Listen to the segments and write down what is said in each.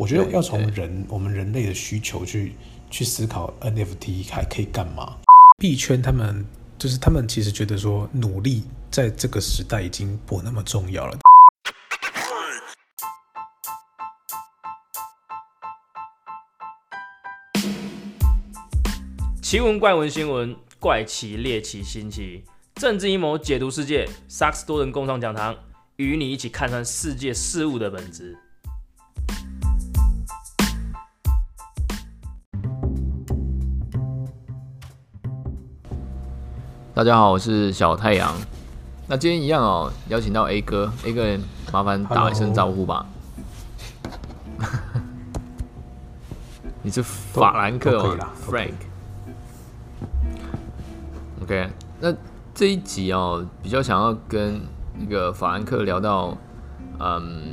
我觉得要从人我们人类的需求去去思考 NFT 还可以干嘛。币圈他们就是他们其实觉得说努力在这个时代已经不那么重要了。奇闻怪闻新闻，怪奇猎奇新奇，政治阴谋解读世界，萨克斯多人共创讲堂，与你一起看穿世界事物的本质。大家好，我是小太阳。那今天一样哦，邀请到 A 哥，A 哥麻烦打一声招呼吧。你是法兰克哦，Frank。OK，那这一集哦，比较想要跟那个法兰克聊到，嗯，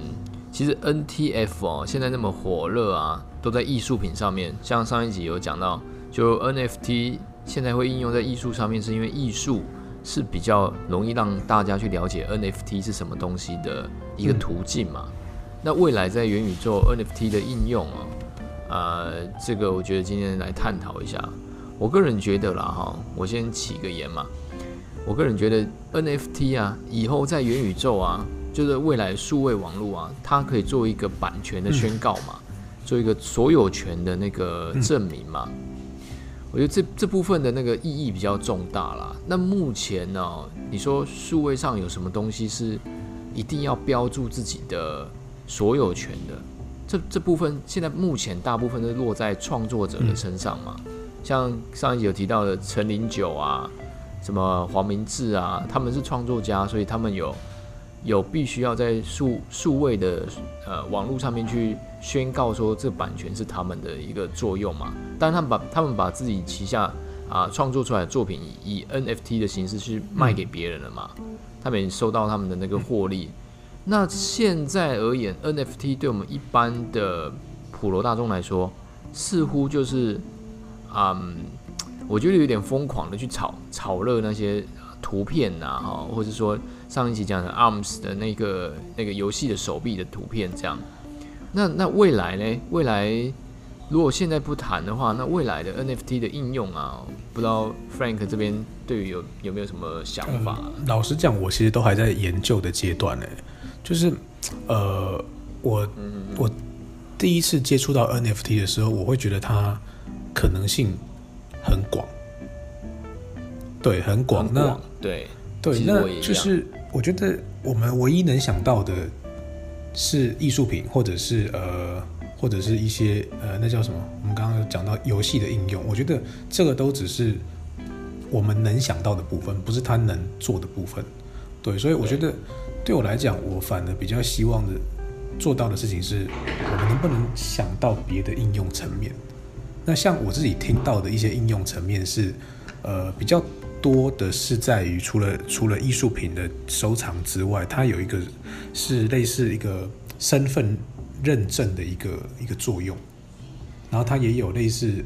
其实 NTF 哦，现在那么火热啊，都在艺术品上面。像上一集有讲到，就 NFT。现在会应用在艺术上面，是因为艺术是比较容易让大家去了解 NFT 是什么东西的一个途径嘛。那未来在元宇宙 NFT 的应用啊，呃，这个我觉得今天来探讨一下。我个人觉得啦，哈，我先起个言嘛。我个人觉得 NFT 啊，以后在元宇宙啊，就是未来数位网络啊，它可以做一个版权的宣告嘛，做一个所有权的那个证明嘛。我觉得这这部分的那个意义比较重大啦。那目前呢，你说数位上有什么东西是一定要标注自己的所有权的？这这部分现在目前大部分都落在创作者的身上嘛。像上一集有提到的陈林九啊，什么黄明志啊，他们是创作家，所以他们有。有必须要在数数位的呃网络上面去宣告说这版权是他们的一个作用嘛？但他们把他们把自己旗下啊创作出来的作品以 NFT 的形式去卖给别人了嘛？他们也收到他们的那个获利。那现在而言，NFT 对我们一般的普罗大众来说，似乎就是嗯，我觉得有点疯狂的去炒炒热那些图片呐，哈，或者说。上一期讲的 ARMS 的那个那个游戏的手臂的图片，这样，那那未来呢？未来如果现在不谈的话，那未来的 NFT 的应用啊，不知道 Frank 这边对于有有没有什么想法？老实讲，我其实都还在研究的阶段呢。就是呃，我我第一次接触到 NFT 的时候，我会觉得它可能性很广，对，很广。那对对，那就是。我觉得我们唯一能想到的是艺术品，或者是呃，或者是一些呃，那叫什么？我们刚刚讲到游戏的应用，我觉得这个都只是我们能想到的部分，不是他能做的部分。对，所以我觉得对我来讲，我反而比较希望的做到的事情是，我们能不能想到别的应用层面？那像我自己听到的一些应用层面是，呃，比较。多的是在于除了除了艺术品的收藏之外，它有一个是类似一个身份认证的一个一个作用，然后它也有类似，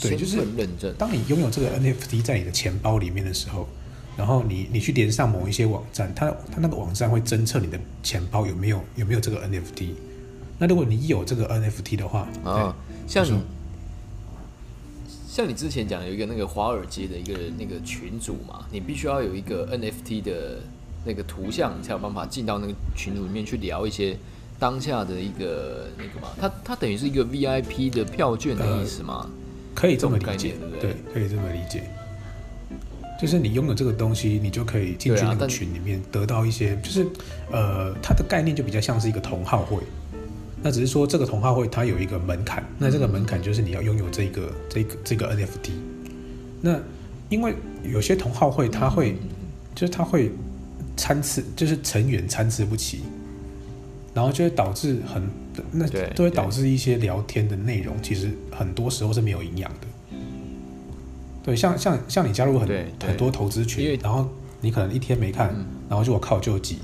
对，就是认证。当你拥有这个 NFT 在你的钱包里面的时候，然后你你去连上某一些网站，它它那个网站会侦测你的钱包有没有有没有这个 NFT。那如果你有这个 NFT 的话，啊，像你。像你之前讲有一个那个华尔街的一个那个群组嘛，你必须要有一个 NFT 的那个图像，你才有办法进到那个群组里面去聊一些当下的一个那个嘛。它它等于是一个 VIP 的票券的意思吗？可以这么理解，对不对？可以这么理解。就是你拥有这个东西，你就可以进去那个群里面得到一些，就是呃，它的概念就比较像是一个同好会。那只是说这个同好会它有一个门槛，那这个门槛就是你要拥有这个这个这个 NFT。那因为有些同好会它会就是它会参差，就是成员参差不齐，然后就会导致很那都会导致一些聊天的内容其实很多时候是没有营养的。对，像像像你加入很很多投资群，然后你可能一天没看，然后就我靠就有几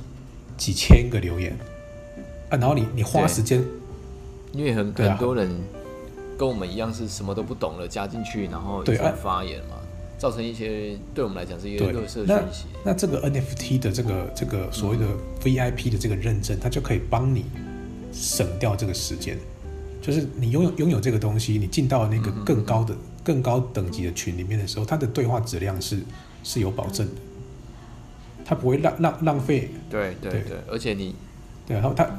几千个留言。啊，然后你你花时间，因为很很多人跟我们一样是什么都不懂了，加进去然后对发言嘛，造成一些对我们来讲是一个热色讯息。那这个 NFT 的这个这个所谓的 VIP 的这个认证，它就可以帮你省掉这个时间。就是你拥有拥有这个东西，你进到那个更高的、更高等级的群里面的时候，它的对话质量是是有保证的，它不会浪浪浪费。对对。对，而且你，对，然后它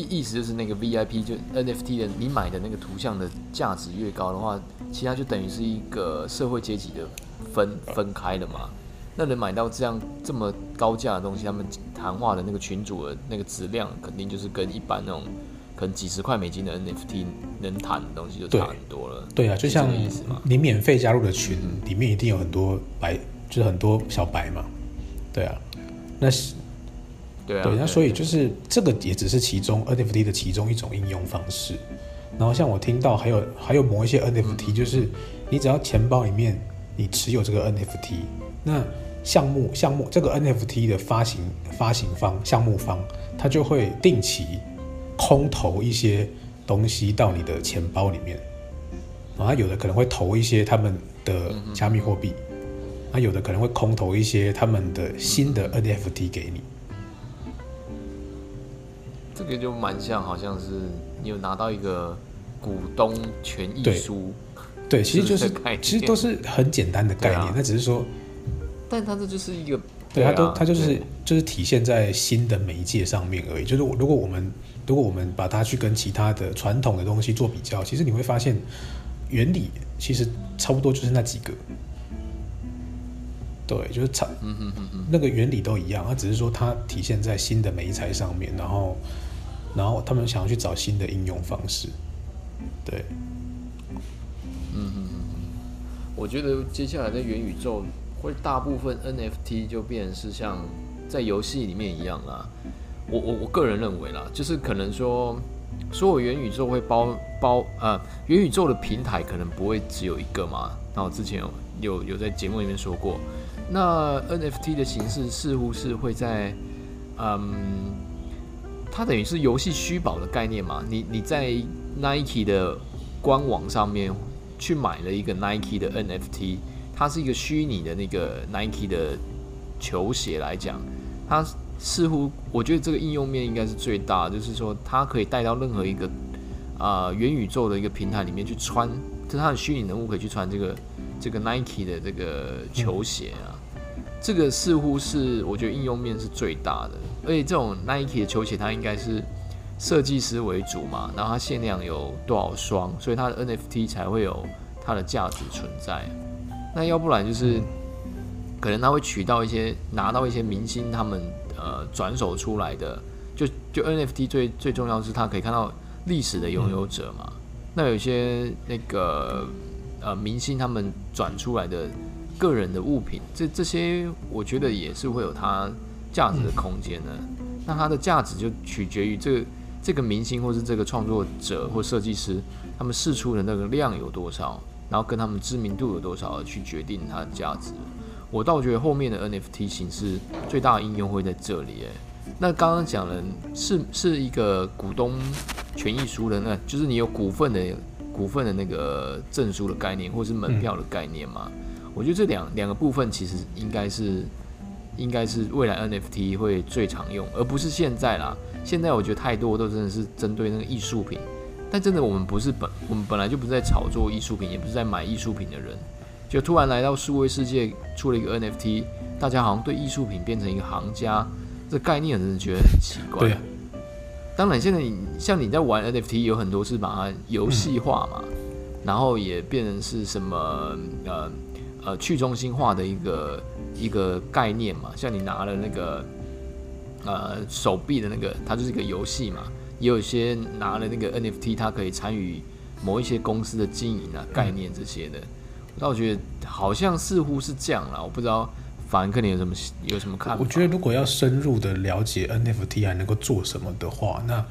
意意思就是那个 VIP 就 NFT 的，你买的那个图像的价值越高的话，其他就等于是一个社会阶级的分分开了嘛。那能买到这样这么高价的东西，他们谈话的那个群主的那个质量，肯定就是跟一般那种。可能几十块美金的 NFT 能谈的东西就差很多了。对啊，就像你免费加入的群里面一定有很多白，就是很多小白嘛。对啊，那是对啊，对，那所以就是这个也只是其中 NFT 的其中一种应用方式。然后像我听到还有还有某一些 NFT，就是你只要钱包里面你持有这个 NFT，那项目项目这个 NFT 的发行发行方项目方，他就会定期。空投一些东西到你的钱包里面，啊，有的可能会投一些他们的加密货币，那，有的可能会空投一些他们的新的 NFT 给你。这个就蛮像，好像是你有拿到一个股东权益书。对，其实就是 其实都是很简单的概念，那只是说，但它这就是一个，对，它都它就是就是体现在新的媒介上面而已。就是如果我们如果我们把它去跟其他的传统的东西做比较，其实你会发现原理其实差不多就是那几个，对，就是差，嗯嗯嗯嗯，那个原理都一样，它只是说它体现在新的媒材上面，然后然后他们想要去找新的应用方式，对，嗯嗯嗯，我觉得接下来在元宇宙会大部分 NFT 就变成是像在游戏里面一样啦。我我我个人认为啦，就是可能说，所有元宇宙会包包呃，元宇宙的平台可能不会只有一个嘛。然后之前有有有在节目里面说过，那 NFT 的形式似乎是会在，嗯，它等于是游戏虚宝的概念嘛。你你在 Nike 的官网上面去买了一个 Nike 的 NFT，它是一个虚拟的那个 Nike 的球鞋来讲，它。似乎我觉得这个应用面应该是最大，就是说它可以带到任何一个啊元宇宙的一个平台里面去穿，就它的虚拟人物可以去穿这个这个 Nike 的这个球鞋啊，这个似乎是我觉得应用面是最大的，而且这种 Nike 的球鞋它应该是设计师为主嘛，然后它限量有多少双，所以它的 NFT 才会有它的价值存在，那要不然就是可能他会取到一些拿到一些明星他们。呃，转手出来的，就就 NFT 最最重要是它可以看到历史的拥有者嘛。那有些那个呃明星他们转出来的个人的物品，这这些我觉得也是会有它价值的空间的。那它的价值就取决于这个这个明星或是这个创作者或设计师他们试出的那个量有多少，然后跟他们知名度有多少去决定它的价值。我倒觉得后面的 NFT 形式最大的应用会在这里，哎，那刚刚讲了是是一个股东权益书的，那就是你有股份的股份的那个证书的概念，或是门票的概念嘛？我觉得这两两个部分其实应该是应该是未来 NFT 会最常用，而不是现在啦。现在我觉得太多都真的是针对那个艺术品，但真的我们不是本我们本来就不是在炒作艺术品，也不是在买艺术品的人。就突然来到数位世界，出了一个 NFT，大家好像对艺术品变成一个行家，这概念真的觉得很奇怪。对，当然现在你像你在玩 NFT，有很多是把它游戏化嘛，然后也变成是什么呃呃去中心化的一个一个概念嘛。像你拿了那个呃手臂的那个，它就是一个游戏嘛。也有些拿了那个 NFT，它可以参与某一些公司的经营啊、概念这些的。那我觉得好像似乎是这样了，我不知道法兰克你有什么有什么看法？我觉得如果要深入的了解 NFT 还能够做什么的话，那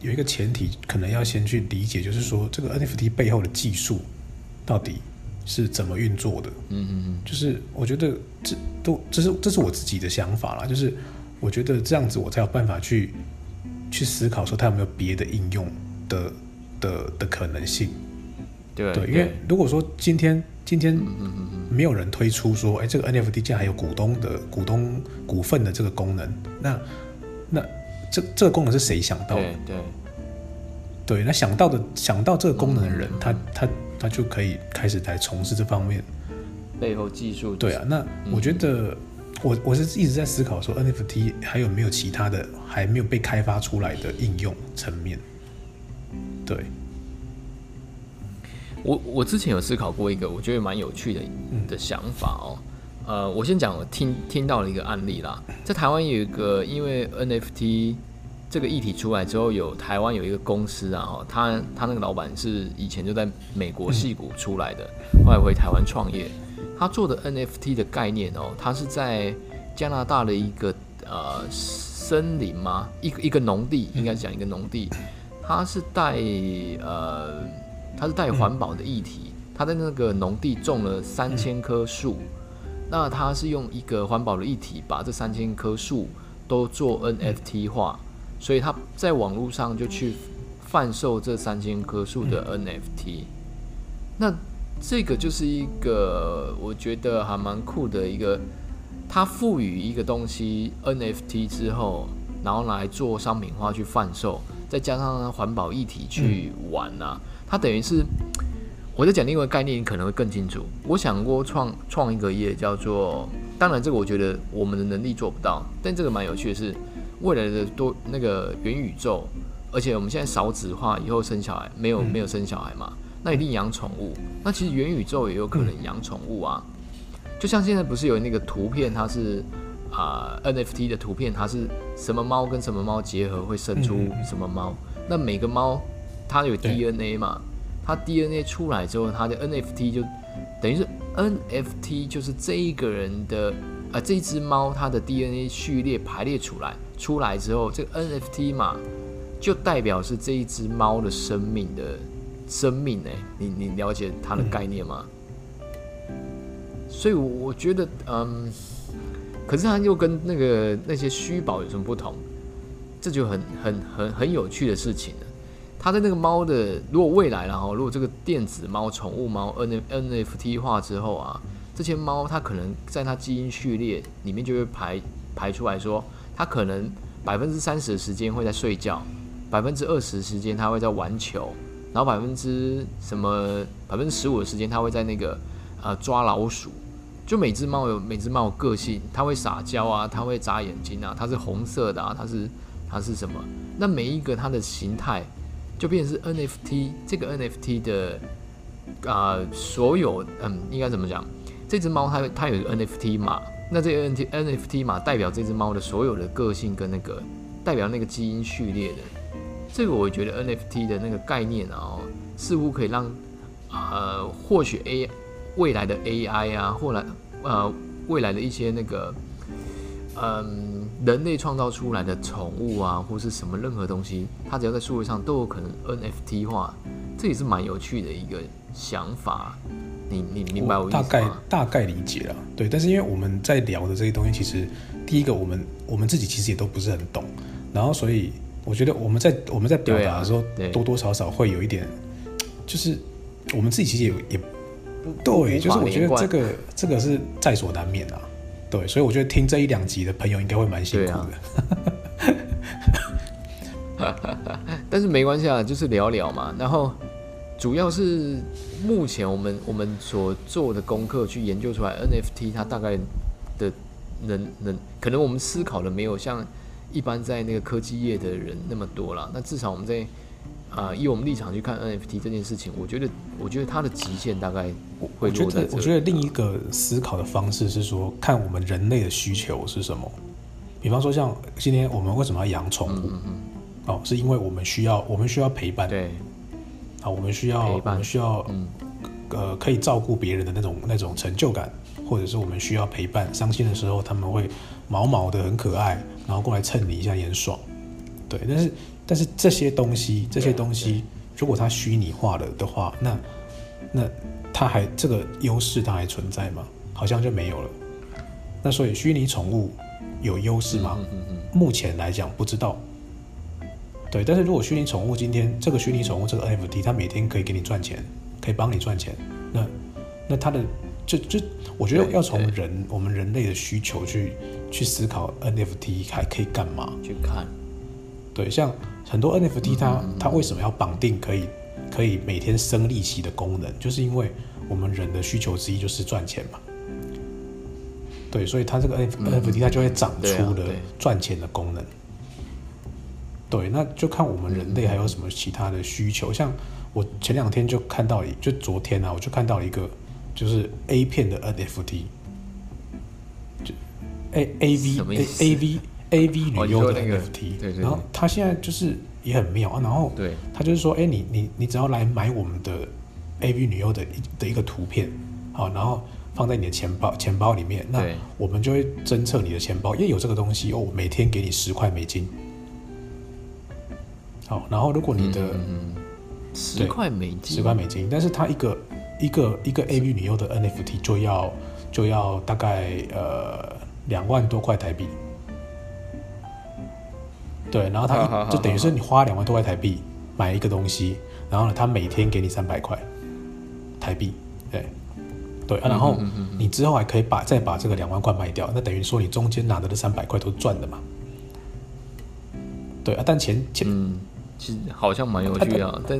有一个前提可能要先去理解，就是说这个 NFT 背后的技术到底是怎么运作的。嗯嗯嗯，就是我觉得这都这是这是我自己的想法啦，就是我觉得这样子我才有办法去去思考说它有没有别的应用的的的可能性。对，因为如果说今天今天没有人推出说，哎，这个 NFT 竟然还有股东的股东股份的这个功能，那那这这个功能是谁想到的？对对，那想到的想到这个功能的人，他他他就可以开始来从事这方面背后技术。对啊，那我觉得我我是一直在思考说 NFT 还有没有其他的还没有被开发出来的应用层面。对，我我之前有思考过一个我觉得蛮有趣的的想法哦。呃，我先讲我听听到了一个案例啦，在台湾有一个因为 NFT 这个议题出来之后，有台湾有一个公司啊，他他那个老板是以前就在美国戏谷出来的，后来回台湾创业。他做的 NFT 的概念哦，他是在加拿大的一个呃森林吗？一个一个农地，应该讲一个农地，他是带呃他是带环保的议题，他在那个农地种了三千棵树。那他是用一个环保的议题，把这三千棵树都做 NFT 化，所以他在网络上就去贩售这三千棵树的 NFT。那这个就是一个我觉得还蛮酷的一个，他赋予一个东西 NFT 之后，然后来做商品化去贩售，再加上环保议题去玩啊，它等于是。我在讲另外一个概念，你可能会更清楚。我想过创创一个业，叫做……当然，这个我觉得我们的能力做不到，但这个蛮有趣的是，未来的多那个元宇宙，而且我们现在少子化，以后生小孩没有没有生小孩嘛，那一定养宠物。那其实元宇宙也有可能养宠物啊。就像现在不是有那个图片，它是啊 NFT 的图片，它是什么猫跟什么猫结合会生出什么猫？那每个猫它有 DNA 嘛？它 DNA 出来之后，它的 NFT 就等于是 NFT，就是这一个人的啊，这只猫它的 DNA 序列排列出来，出来之后，这个 NFT 嘛，就代表是这一只猫的生命的生命哎，你你了解它的概念吗？所以我觉得，嗯，可是它又跟那个那些虚宝有什么不同？这就很很很很有趣的事情了。它的那个猫的，如果未来然后如果这个电子猫、宠物猫 N NFT 化之后啊，这些猫它可能在它基因序列里面就会排排出来说，它可能百分之三十的时间会在睡觉，百分之二十时间它会在玩球，然后百分之什么百分之十五的时间它会在那个呃抓老鼠。就每只猫有每只猫有个性，它会撒娇啊，它会眨眼睛啊，它是红色的啊，它是它是什么？那每一个它的形态。就变成是 NFT 这个 NFT 的啊，所有嗯，应该怎么讲？这只猫它它有 NFT 码，那这 NFT NFT 码代表这只猫的所有的个性跟那个代表那个基因序列的。这个我觉得 NFT 的那个概念啊，似乎可以让呃，或许 A 未来的 AI 啊，或来呃未来的一些那个嗯。人类创造出来的宠物啊，或是什么任何东西，它只要在数位上都有可能 NFT 化，这也是蛮有趣的一个想法。你你明白我意思？大概大概理解了，对。但是因为我们在聊的这些东西，其实第一个我们我们自己其实也都不是很懂，然后所以我觉得我们在我们在表达的时候，多多少少会有一点，就是我们自己其实也也对，就是我觉得这个这个是在所难免啊。对，所以我觉得听这一两集的朋友应该会蛮辛苦的。但是没关系啊，就是聊聊嘛。然后主要是目前我们我们所做的功课去研究出来 NFT 它大概的能能，可能我们思考的没有像一般在那个科技业的人那么多了。那至少我们在。啊，以我们立场去看 NFT 这件事情，我觉得，我觉得它的极限大概会落在我觉得另一个思考的方式是说，看我们人类的需求是什么。比方说，像今天我们为什么要养宠物？嗯嗯哦，是因为我们需要，我们需要陪伴。对。啊，我们需要，我们需要，呃，可以照顾别人的那种那种成就感，或者是我们需要陪伴。伤心的时候，他们会毛毛的很可爱，然后过来蹭你一下也很爽。对，但是。但是这些东西，这些东西，如果它虚拟化了的话，那那它还这个优势它还存在吗？好像就没有了。那所以虚拟宠物有优势吗？目前来讲不知道。对，但是如果虚拟宠物今天这个虚拟宠物这个 NFT 它每天可以给你赚钱，可以帮你赚钱，那那它的就就我觉得要从人我们人类的需求去去思考 NFT 还可以干嘛？去看。对，像很多 NFT 它它为什么要绑定可以可以每天生利息的功能，就是因为我们人的需求之一就是赚钱嘛。对，所以它这个 NFT 它就会长出了赚钱的功能。对，那就看我们人类还有什么其他的需求。像我前两天就看到，就昨天啊，我就看到一个就是 A 片的 NFT，就 A A V A A V A V 女优的 NFT。对对。然后他现在就是也很妙啊，然后对，他就是说，哎，你你你只要来买我们的 A V 女优的一的一个图片，好，然后。放在你的钱包钱包里面，那我们就会侦测你的钱包，因为有这个东西哦，每天给你十块美金。好，然后如果你的十块美金，十块美金，但是它一个一个一个 AV 女优的 NFT 就要就要大概呃两万多块台币。对，然后它就等于是你花两万多块台币买一个东西，然后呢，它每天给你三百块台币，对。对，然后你之后还可以把再把这个两万块卖掉，那等于说你中间拿的这三百块都赚的嘛。对啊，但钱钱其实好像蛮有趣啊，但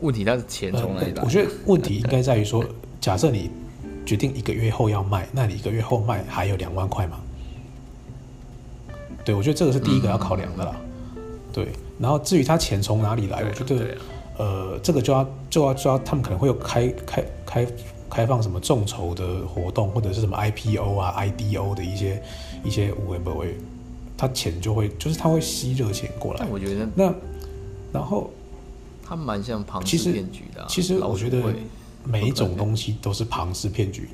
问题它是钱从哪里来？我觉得问题应该在于说，假设你决定一个月后要卖，那你一个月后卖还有两万块吗？对，我觉得这个是第一个要考量的啦。对，然后至于他钱从哪里来，我觉得呃，这个就要就要就要他们可能会有开开开。开放什么众筹的活动，或者是什么 IPO 啊、IDO 的一些一些无为不为，他钱就会就是他会吸热钱过来。我觉得那然后他蛮像庞氏骗局的。其实我觉得每一种东西都是庞氏骗局。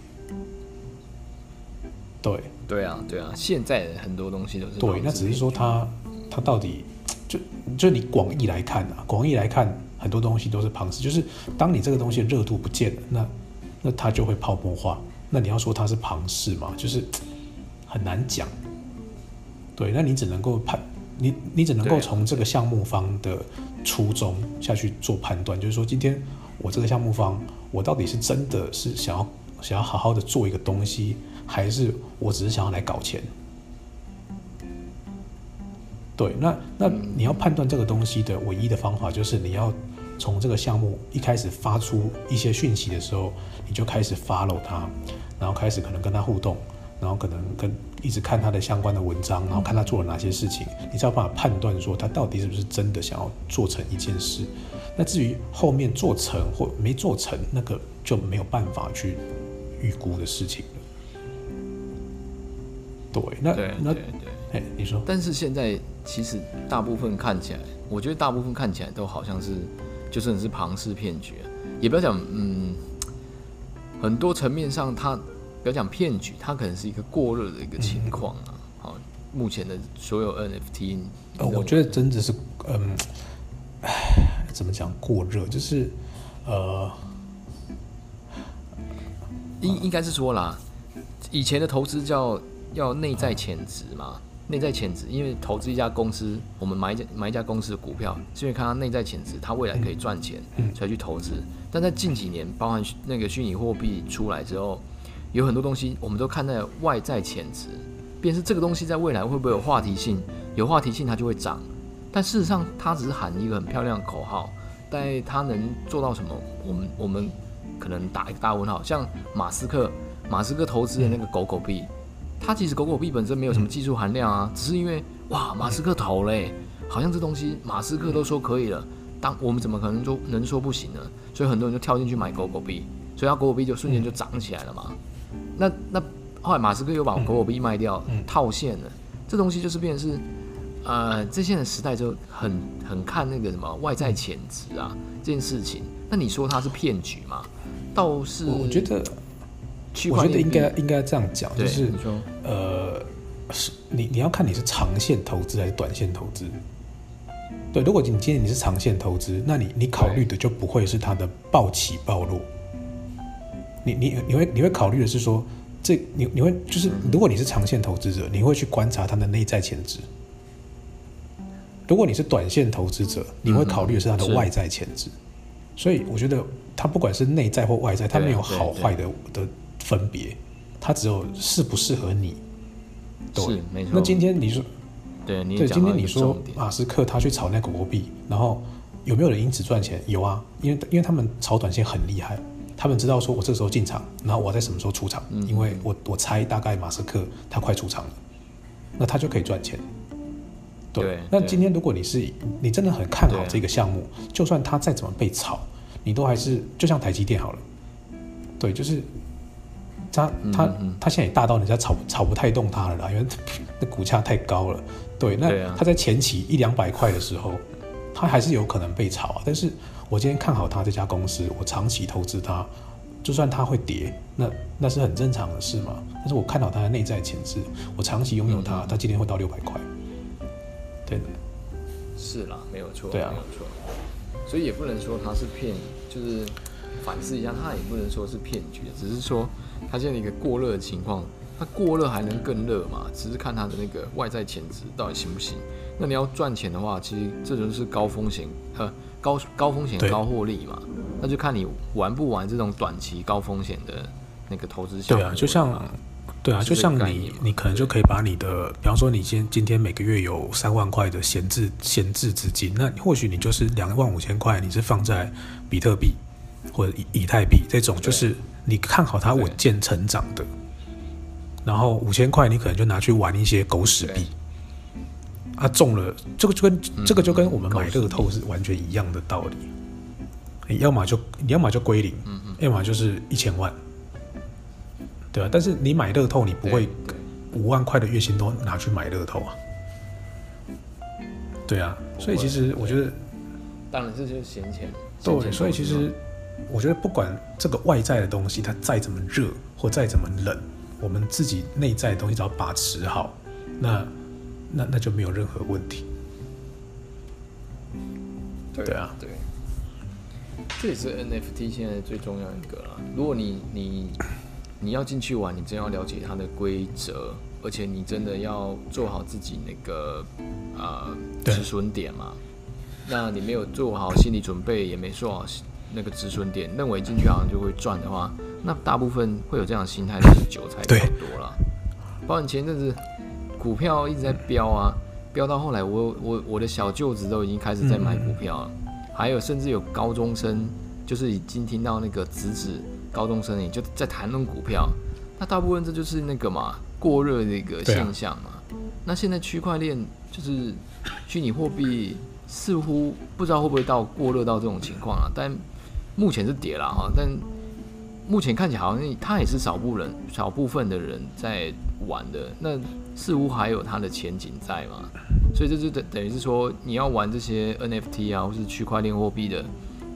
对对啊对啊，现在很多东西都是对，那只是说它它到底就就你广义来看啊，广义来看很多东西都是庞氏，就是当你这个东西热度不见了，那那它就会泡沫化。那你要说它是庞氏嘛，就是很难讲。对，那你只能够判你，你只能够从这个项目方的初衷下去做判断，就是说今天我这个项目方，我到底是真的是想要想要好好的做一个东西，还是我只是想要来搞钱？对，那那你要判断这个东西的唯一的方法，就是你要。从这个项目一开始发出一些讯息的时候，你就开始 follow 他，然后开始可能跟他互动，然后可能跟一直看他的相关的文章，然后看他做了哪些事情，你才有办法判断说他到底是不是真的想要做成一件事。那至于后面做成或没做成，那个就没有办法去预估的事情了。对，那那对，哎，你说，但是现在其实大部分看起来，我觉得大部分看起来都好像是。就算是庞氏骗局，也不要讲，嗯，很多层面上，它不要讲骗局，它可能是一个过热的一个情况啊。好，目前的所有 NFT，呃，我觉得真的是，嗯，唉，怎么讲过热，就是呃，应应该是说啦，以前的投资叫要内在潜质嘛。内在潜质，因为投资一家公司，我们买一家买一家公司的股票，是因为看它内在潜质，它未来可以赚钱，才去投资。但在近几年，包含那个虚拟货币出来之后，有很多东西我们都看在外在潜质，便是这个东西在未来会不会有话题性？有话题性它就会涨。但事实上，它只是喊一个很漂亮的口号，但它能做到什么？我们我们可能打一个大问号。像马斯克，马斯克投资的那个狗狗币。它其实狗狗币本身没有什么技术含量啊，只是因为哇，马斯克投嘞，好像这东西马斯克都说可以了，当我们怎么可能说能说不行呢？所以很多人就跳进去买狗狗币，所以它狗狗币就瞬间就涨起来了嘛。那那后来马斯克又把狗狗币卖掉套现了，这东西就是变成是呃，这现在时代就很很看那个什么外在潜质啊这件事情。那你说它是骗局吗？倒是我觉得。我觉得应该应该这样讲，就是呃，是你你要看你是长线投资还是短线投资。对，如果你今天你是长线投资，那你你考虑的就不会是它的暴起暴落。你你你会你会考虑的是说，这你你会就是如果你是长线投资者，你会去观察它的内在潜质。如果你是短线投资者，你会考虑的是它的外在潜质。所以我觉得它不管是内在或外在，它没有好坏的的。分别，它只有适不适合你。对没错。那今天你说，对，你对，今天你说马斯克他去炒那个国币，然后有没有人因此赚钱？有啊，因为因为他们炒短线很厉害，他们知道说我这个时候进场，然后我在什么时候出场，因为我我猜大概马斯克他快出场了，那他就可以赚钱。对，那今天如果你是你真的很看好这个项目，就算它再怎么被炒，你都还是就像台积电好了，对，就是它它它现在也大到人家炒炒不太动它了啦，因为 那股价太高了。对，那它在前期一两百块的时候，它还是有可能被炒啊。但是我今天看好它这家公司，我长期投资它，就算它会跌，那那是很正常的事嘛。但是我看到它的内在潜质，我长期拥有它，它今天会到六百块。对是啦，没有错，对啊，没有错，所以也不能说它是骗，就是反思一下，它也不能说是骗局，只是说它现在一个过热的情况，它过热还能更热嘛？只是看它的那个外在潜质到底行不行。那你要赚钱的话，其实这就是高风险，呃，高高风险高获利嘛。那就看你玩不玩这种短期高风险的那个投资项目。对啊，就像。对啊，就像你，你可能就可以把你的，比方说你今今天每个月有三万块的闲置闲置资金，那或许你就是两万五千块，你是放在比特币或者以以太币这种，就是你看好它稳健成长的，然后五千块你可能就拿去玩一些狗屎币，啊中了，这个就跟这个就跟我们买乐透是完全一样的道理，你要么就你要么就归零，要么就是一千万。对啊，但是你买乐透，你不会五万块的月薪都拿去买乐透啊。对啊，所以其实我觉得，当然这就是闲钱。对，所以其实我觉得不管这个外在的东西它再怎么热或再怎么冷，我们自己内在的东西只要把持好，那那那就没有任何问题。对啊，对，这也是 NFT 现在最重要一个了。如果你你。你要进去玩，你真要了解它的规则，而且你真的要做好自己那个呃止损点嘛。那你没有做好心理准备，也没做好那个止损点，认为进去好像就会赚的话，那大部分会有这样的心态的韭菜比较多了。包括前阵子股票一直在飙啊，飙到后来，我我我的小舅子都已经开始在买股票了，还有甚至有高中生就是已经听到那个侄子。高中生也就在谈论股票，那大部分这就是那个嘛过热的一个现象嘛。那现在区块链就是虚拟货币，似乎不知道会不会到过热到这种情况啊？但目前是跌了哈，但目前看起来好像它也是少部分少部分的人在玩的，那似乎还有它的前景在嘛。所以这就等等于是说，你要玩这些 NFT 啊，或是区块链货币的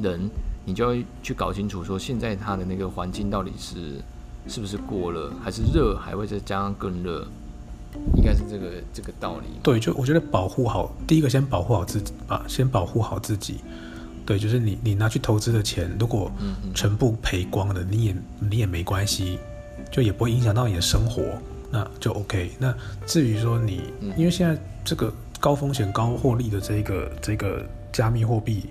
人。你就要去搞清楚，说现在它的那个环境到底是是不是过了，还是热，还会再加上更热，应该是这个这个道理。对，就我觉得保护好，第一个先保护好自己吧，先保护好自己。对，就是你你拿去投资的钱，如果全部赔光了，你也你也没关系，就也不会影响到你的生活，那就 OK。那至于说你，因为现在这个高风险高获利的这个这个加密货币，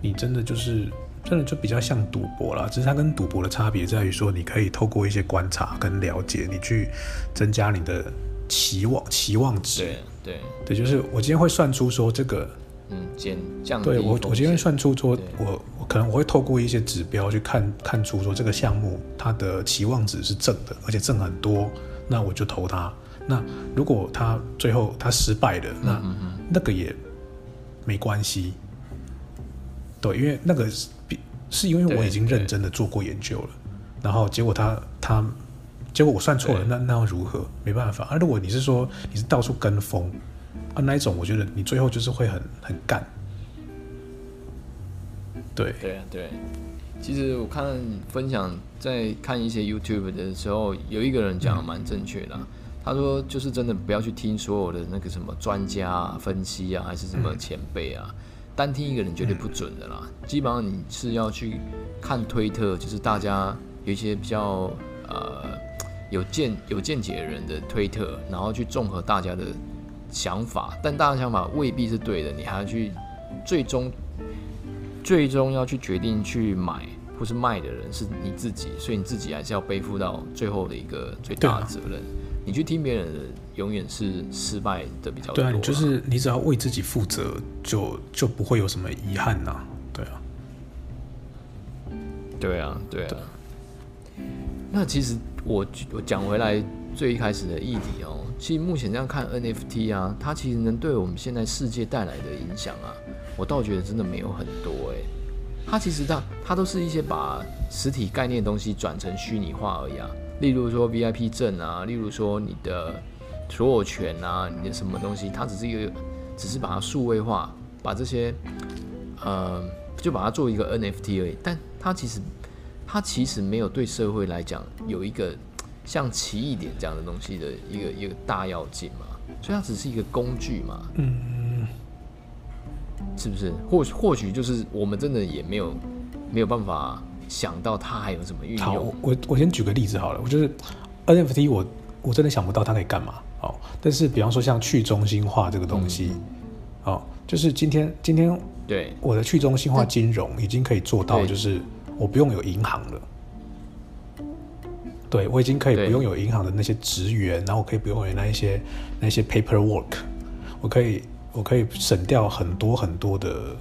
你真的就是。真的就比较像赌博了，只是它跟赌博的差别在于说，你可以透过一些观察跟了解，你去增加你的期望期望值。对对对，就是我今天会算出说这个，嗯，减降对我我今天算出说，我我可能我会透过一些指标去看看出说这个项目它的期望值是正的，而且正很多，那我就投他。那如果他最后他失败了，那那个也没关系。对，因为那个是是因为我已经认真的做过研究了，然后结果他他结果我算错了，那那又如何？没办法。啊，如果你是说你是到处跟风啊，那一种我觉得你最后就是会很很干。对对对，其实我看分享在看一些 YouTube 的时候，有一个人讲的蛮正确的，他说就是真的不要去听所有的那个什么专家分析啊，还是什么前辈啊。单听一个人绝对不准的啦，基本上你是要去看推特，就是大家有一些比较呃有见有见解的人的推特，然后去综合大家的想法，但大家想法未必是对的，你还要去最终最终要去决定去买或是卖的人是你自己，所以你自己还是要背负到最后的一个最大的责任。你去听别人的，永远是失败的比较多。对啊，你就是你只要为自己负责，就就不会有什么遗憾呐。对啊，对啊，对啊。那其实我我讲回来最一开始的议题哦，其实目前这样看 NFT 啊，它其实能对我们现在世界带来的影响啊，我倒觉得真的没有很多哎。它其实它它都是一些把实体概念的东西转成虚拟化而已啊。例如说 VIP 证啊，例如说你的所有权啊，你的什么东西，它只是一个，只是把它数位化，把这些，呃，就把它做一个 NFT 而已。但它其实，它其实没有对社会来讲有一个像奇异点这样的东西的一个一个大要件嘛。所以它只是一个工具嘛。嗯。是不是？或或许就是我们真的也没有没有办法。想到它还有什么运用？好，我我先举个例子好了，我就是 NFT，我我真的想不到它可以干嘛。哦，但是比方说像去中心化这个东西，哦，就是今天今天对我的去中心化金融已经可以做到，就是我不用有银行了。对我已经可以不用有银行的那些职员，然后我可以不用有那一些那些 paperwork，我可以我可以省掉很多很多的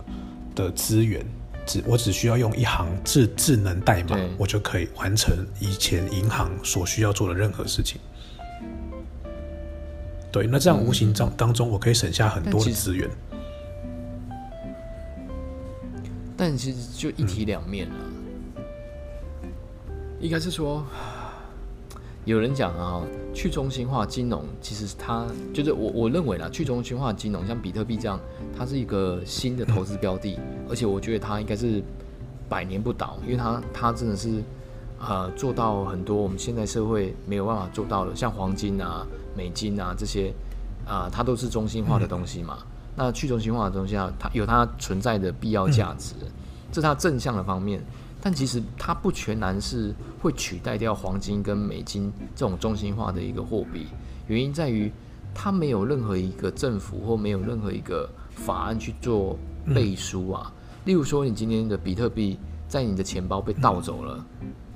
的资源。只我只需要用一行智智能代码，我就可以完成以前银行所需要做的任何事情。对，那这样无形当当中，我可以省下很多的资源。但其实就一体两面啊，应该是说。有人讲啊，去中心化金融其实它就是我我认为啦，去中心化金融像比特币这样，它是一个新的投资标的，而且我觉得它应该是百年不倒，因为它它真的是呃做到很多我们现在社会没有办法做到的，像黄金啊、美金啊这些啊，它都是中心化的东西嘛。那去中心化的东西啊，它有它存在的必要价值，这是它正向的方面。但其实它不全然是会取代掉黄金跟美金这种中心化的一个货币，原因在于它没有任何一个政府或没有任何一个法案去做背书啊。例如说，你今天的比特币在你的钱包被盗走了，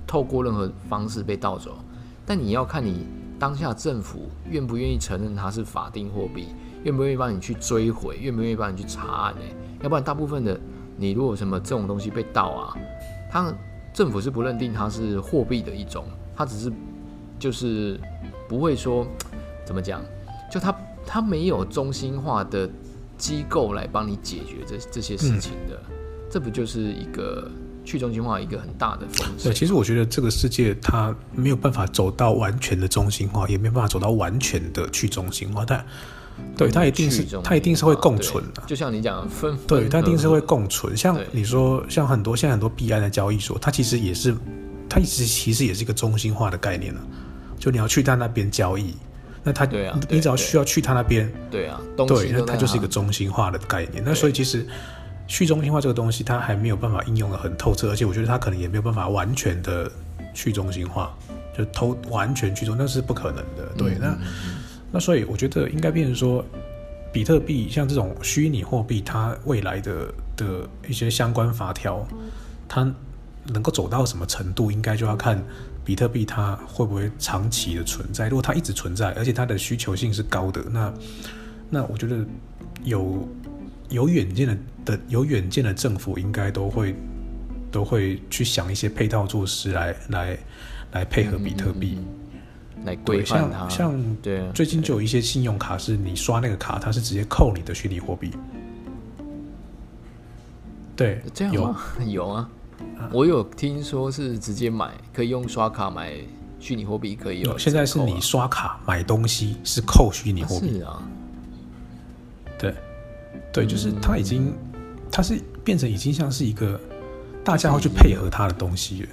透过任何方式被盗走，但你要看你当下政府愿不愿意承认它是法定货币，愿不愿意帮你去追回，愿不愿意帮你去查案呢？要不然大部分的你如果什么这种东西被盗啊。他政府是不认定它是货币的一种，它只是就是不会说怎么讲，就它它没有中心化的机构来帮你解决这这些事情的，这不就是一个去中心化一个很大的风险？对，其实我觉得这个世界它没有办法走到完全的中心化，也没有办法走到完全的去中心化，但。对，它一定是它一定是会共存的，就像你讲分，对，它一定是会共存。像你说，像很多现在很多币安的交易所，它其实也是，它其实其实也是一个中心化的概念了。就你要去他那边交易，那它对啊，你只要需要去他那边，对啊，对，那它就是一个中心化的概念。那所以其实去中心化这个东西，它还没有办法应用的很透彻，而且我觉得它可能也没有办法完全的去中心化，就偷完全去中，那是不可能的。对，那。那所以我觉得应该变成说，比特币像这种虚拟货币，它未来的的一些相关法条，它能够走到什么程度，应该就要看比特币它会不会长期的存在。如果它一直存在，而且它的需求性是高的，那那我觉得有有远见的的有远见的政府应该都会都会去想一些配套措施来来来配合比特币。来规范它，像对，最近就有一些信用卡是你刷那个卡，它是直接扣你的虚拟货币。对，这样有 有啊，我有听说是直接买，可以用刷卡买虚拟货币，可以有。现在是你刷卡买东西是扣虚拟货币啊？对，对，就是它已经，它是变成已经像是一个大家会去配合它的东西了。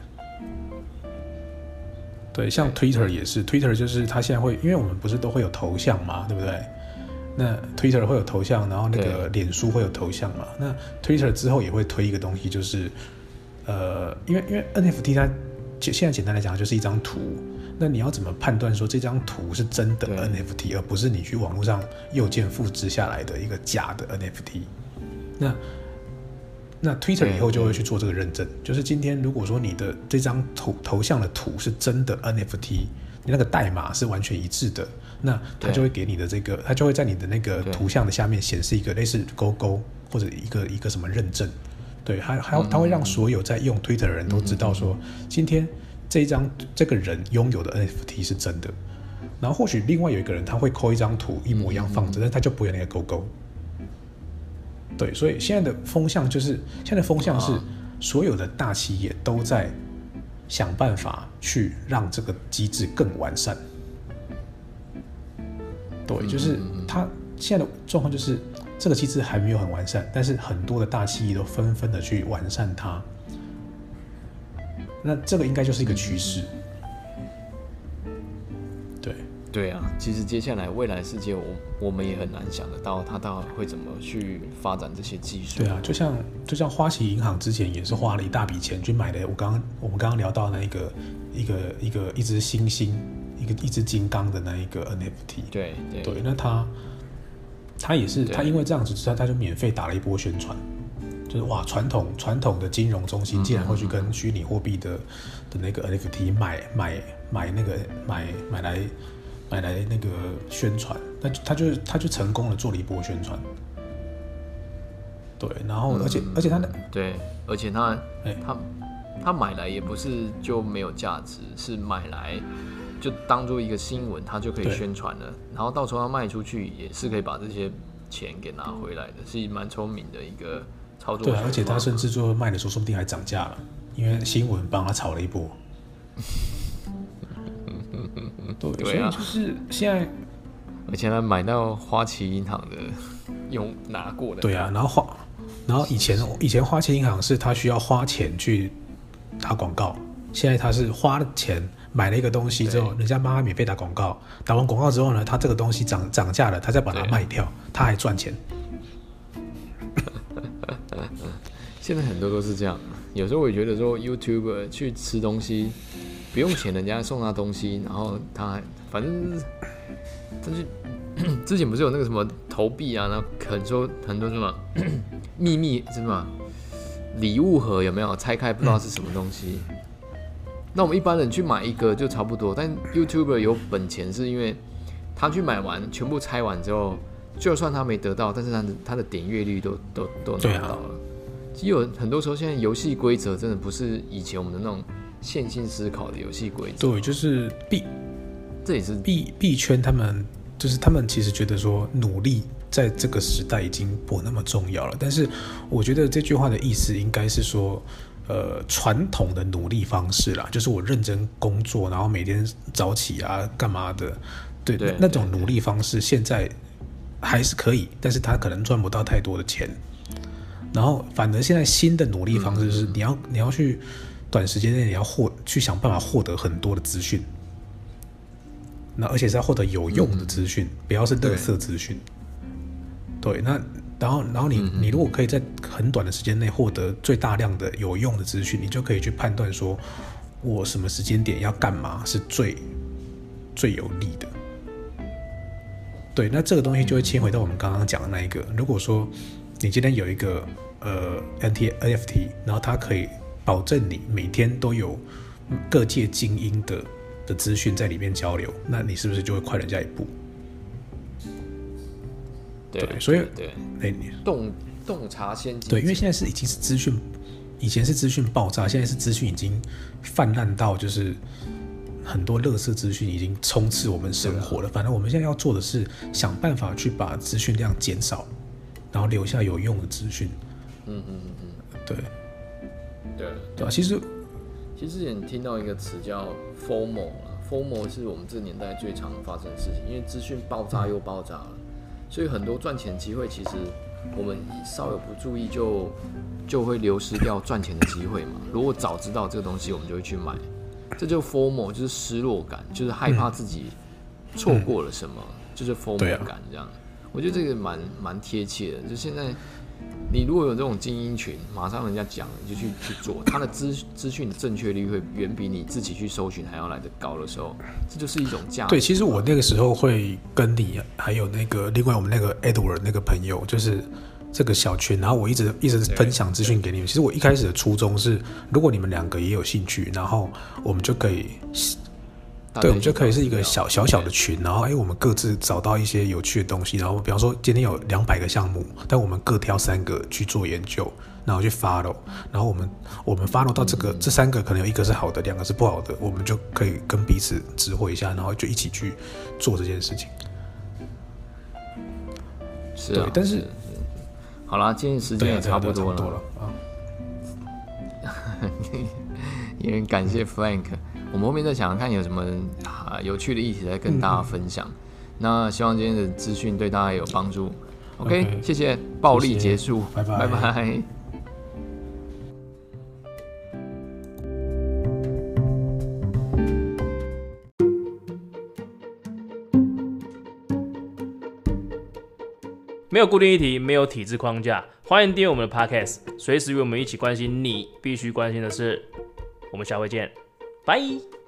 对，像 Twitter 也是，Twitter 就是它现在会，因为我们不是都会有头像嘛，对不对？那 Twitter 会有头像，然后那个脸书会有头像嘛？那 Twitter 之后也会推一个东西，就是呃，因为因为 NFT 它现现在简单来讲就是一张图，那你要怎么判断说这张图是真的 NFT，而不是你去网络上右键复制下来的一个假的 NFT？那那 Twitter 以后就会去做这个认证，就是今天如果说你的这张头头像的图是真的 NFT，你那个代码是完全一致的，那它就会给你的这个，它就会在你的那个图像的下面显示一个类似勾勾或者一个一个什么认证，对，还还要它会让所有在用 Twitter 的人都知道说，今天这一张这个人拥有的 NFT 是真的，然后或许另外有一个人他会抠一张图一模一样放着，但他就不会那个勾勾。对，所以现在的风向就是，现在的风向是所有的大企业都在想办法去让这个机制更完善。对，就是它现在的状况就是这个机制还没有很完善，但是很多的大企业都纷纷的去完善它。那这个应该就是一个趋势。对啊，其实接下来未来世界，我我们也很难想得到，它到底会怎么去发展这些技术。对啊，就像就像花旗银行之前也是花了一大笔钱去买的，我刚刚我们刚刚聊到那一个一个一个一只猩猩，一个一只金刚的那一个 NFT。对对，那他他也是他因为这样子，他他就免费打了一波宣传，就是哇，传统传统的金融中心竟然会去跟虚拟货币的的那个 NFT 买买买那个买买来。买来那个宣传，那他就他就成功的做了一波宣传，对，然后而且而且他的对，而且他哎。他他买来也不是就没有价值，是买来就当做一个新闻，他就可以宣传了，然后到时候他卖出去也是可以把这些钱给拿回来的，是蛮聪明的一个操作。对，而且他甚至最后卖的时候说不定还涨价了，因为新闻帮他炒了一波。对，所以就是现在，而且他买到花旗银行的用拿过的。对啊，然后花，然后以前以前花旗银行是他需要花钱去打广告，现在他是花了钱买了一个东西之后，人家帮他免费打广告，打完广告之后呢，他这个东西涨涨价了，他再把它卖掉，他还赚钱。现在很多都是这样，有时候我也觉得说，YouTube 去吃东西。不用钱，人家送他东西，然后他反正，但是 之前不是有那个什么投币啊，然后很多很多什么 秘密什么礼物盒有没有拆开不知道是什么东西？那我们一般人去买一个就差不多，但 YouTuber 有本钱是因为他去买完全部拆完之后，就算他没得到，但是他的他的点阅率都都都拿到了。其实有很多时候，现在游戏规则真的不是以前我们的那种。线性思考的游戏规则，对，就是币，这也是币币圈。他们就是他们其实觉得说，努力在这个时代已经不那么重要了。但是，我觉得这句话的意思应该是说，呃，传统的努力方式啦，就是我认真工作，然后每天早起啊，干嘛的，对，那种努力方式现在还是可以，但是他可能赚不到太多的钱。然后，反而现在新的努力方式是，你要你要去。短时间内你要获去想办法获得很多的资讯，那而且是要获得有用的资讯，不要是垃圾资讯。对，那然后然后你你如果可以在很短的时间内获得最大量的有用的资讯，你就可以去判断说，我什么时间点要干嘛是最最有利的。对，那这个东西就会切回到我们刚刚讲的那一个，如果说你今天有一个呃 N T N F T，然后它可以。保证你每天都有各界精英的的资讯在里面交流，那你是不是就会快人家一步？对，所以对，哎，洞洞察先机。对，因为现在是已经是资讯，以前是资讯爆炸，现在是资讯已经泛滥到就是很多垃圾资讯已经充斥我们生活了。反正我们现在要做的是想办法去把资讯量减少，然后留下有用的资讯。嗯嗯嗯嗯，对。对对啊，其实其实之前听到一个词叫 “formal” 啊，“formal” 是我们这个年代最常发生的事情，因为资讯爆炸又爆炸了，所以很多赚钱机会其实我们稍有不注意就就会流失掉赚钱的机会嘛。如果早知道这个东西，我们就会去买，这就 “formal” 就是失落感，就是害怕自己错过了什么，就是 “formal” 感这样。我觉得这个蛮蛮贴切的，就现在。你如果有这种精英群，马上人家讲你就去去做，他的资资讯的正确率会远比你自己去搜寻还要来得高的时候，这就是一种价。对，其实我那个时候会跟你还有那个另外我们那个 Edward 那个朋友，就是这个小群，然后我一直一直分享资讯给你们。其实我一开始的初衷是，如果你们两个也有兴趣，然后我们就可以对，我们就可以是一个小小小的群，然后哎，我们各自找到一些有趣的东西，然后比方说今天有两百个项目，但我们各挑三个去做研究，然后去 follow，然后我们我们 follow 到这个这三个可能有一个是好的，两个是不好的，我们就可以跟彼此指挥一下，然后就一起去做这件事情。是啊，但是好啦，今天时间也差不多了。啊。也感谢 Frank，我们后面再想想看有什么啊有趣的议题来跟大家分享。那希望今天的资讯对大家有帮助。OK，谢谢，暴力结束，拜拜，拜拜。没有固定议题，没有体制框架，欢迎订阅我们的 Podcast，随时与我们一起关心你必须关心的事。我们下回见，拜。